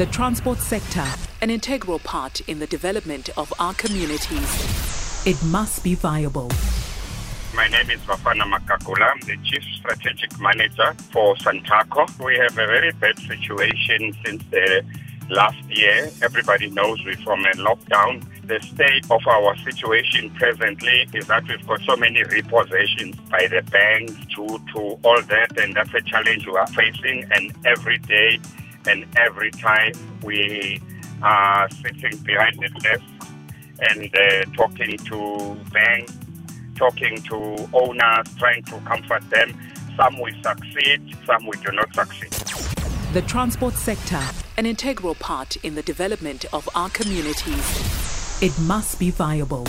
The transport sector, an integral part in the development of our communities. It must be viable. My name is Bafana Magagula. I'm the Chief Strategic Manager for Santaco. We have a very bad situation since the last year. Everybody knows we're from a lockdown. The state of our situation presently is that we've got so many repossessions by the banks due to all that, and that's a challenge we are facing. And every day and every time we are sitting behind the desk and uh, talking to banks, talking to owners, trying to comfort them. Some we succeed, some we do not succeed. The transport sector, an integral part in the development of our communities. It must be viable.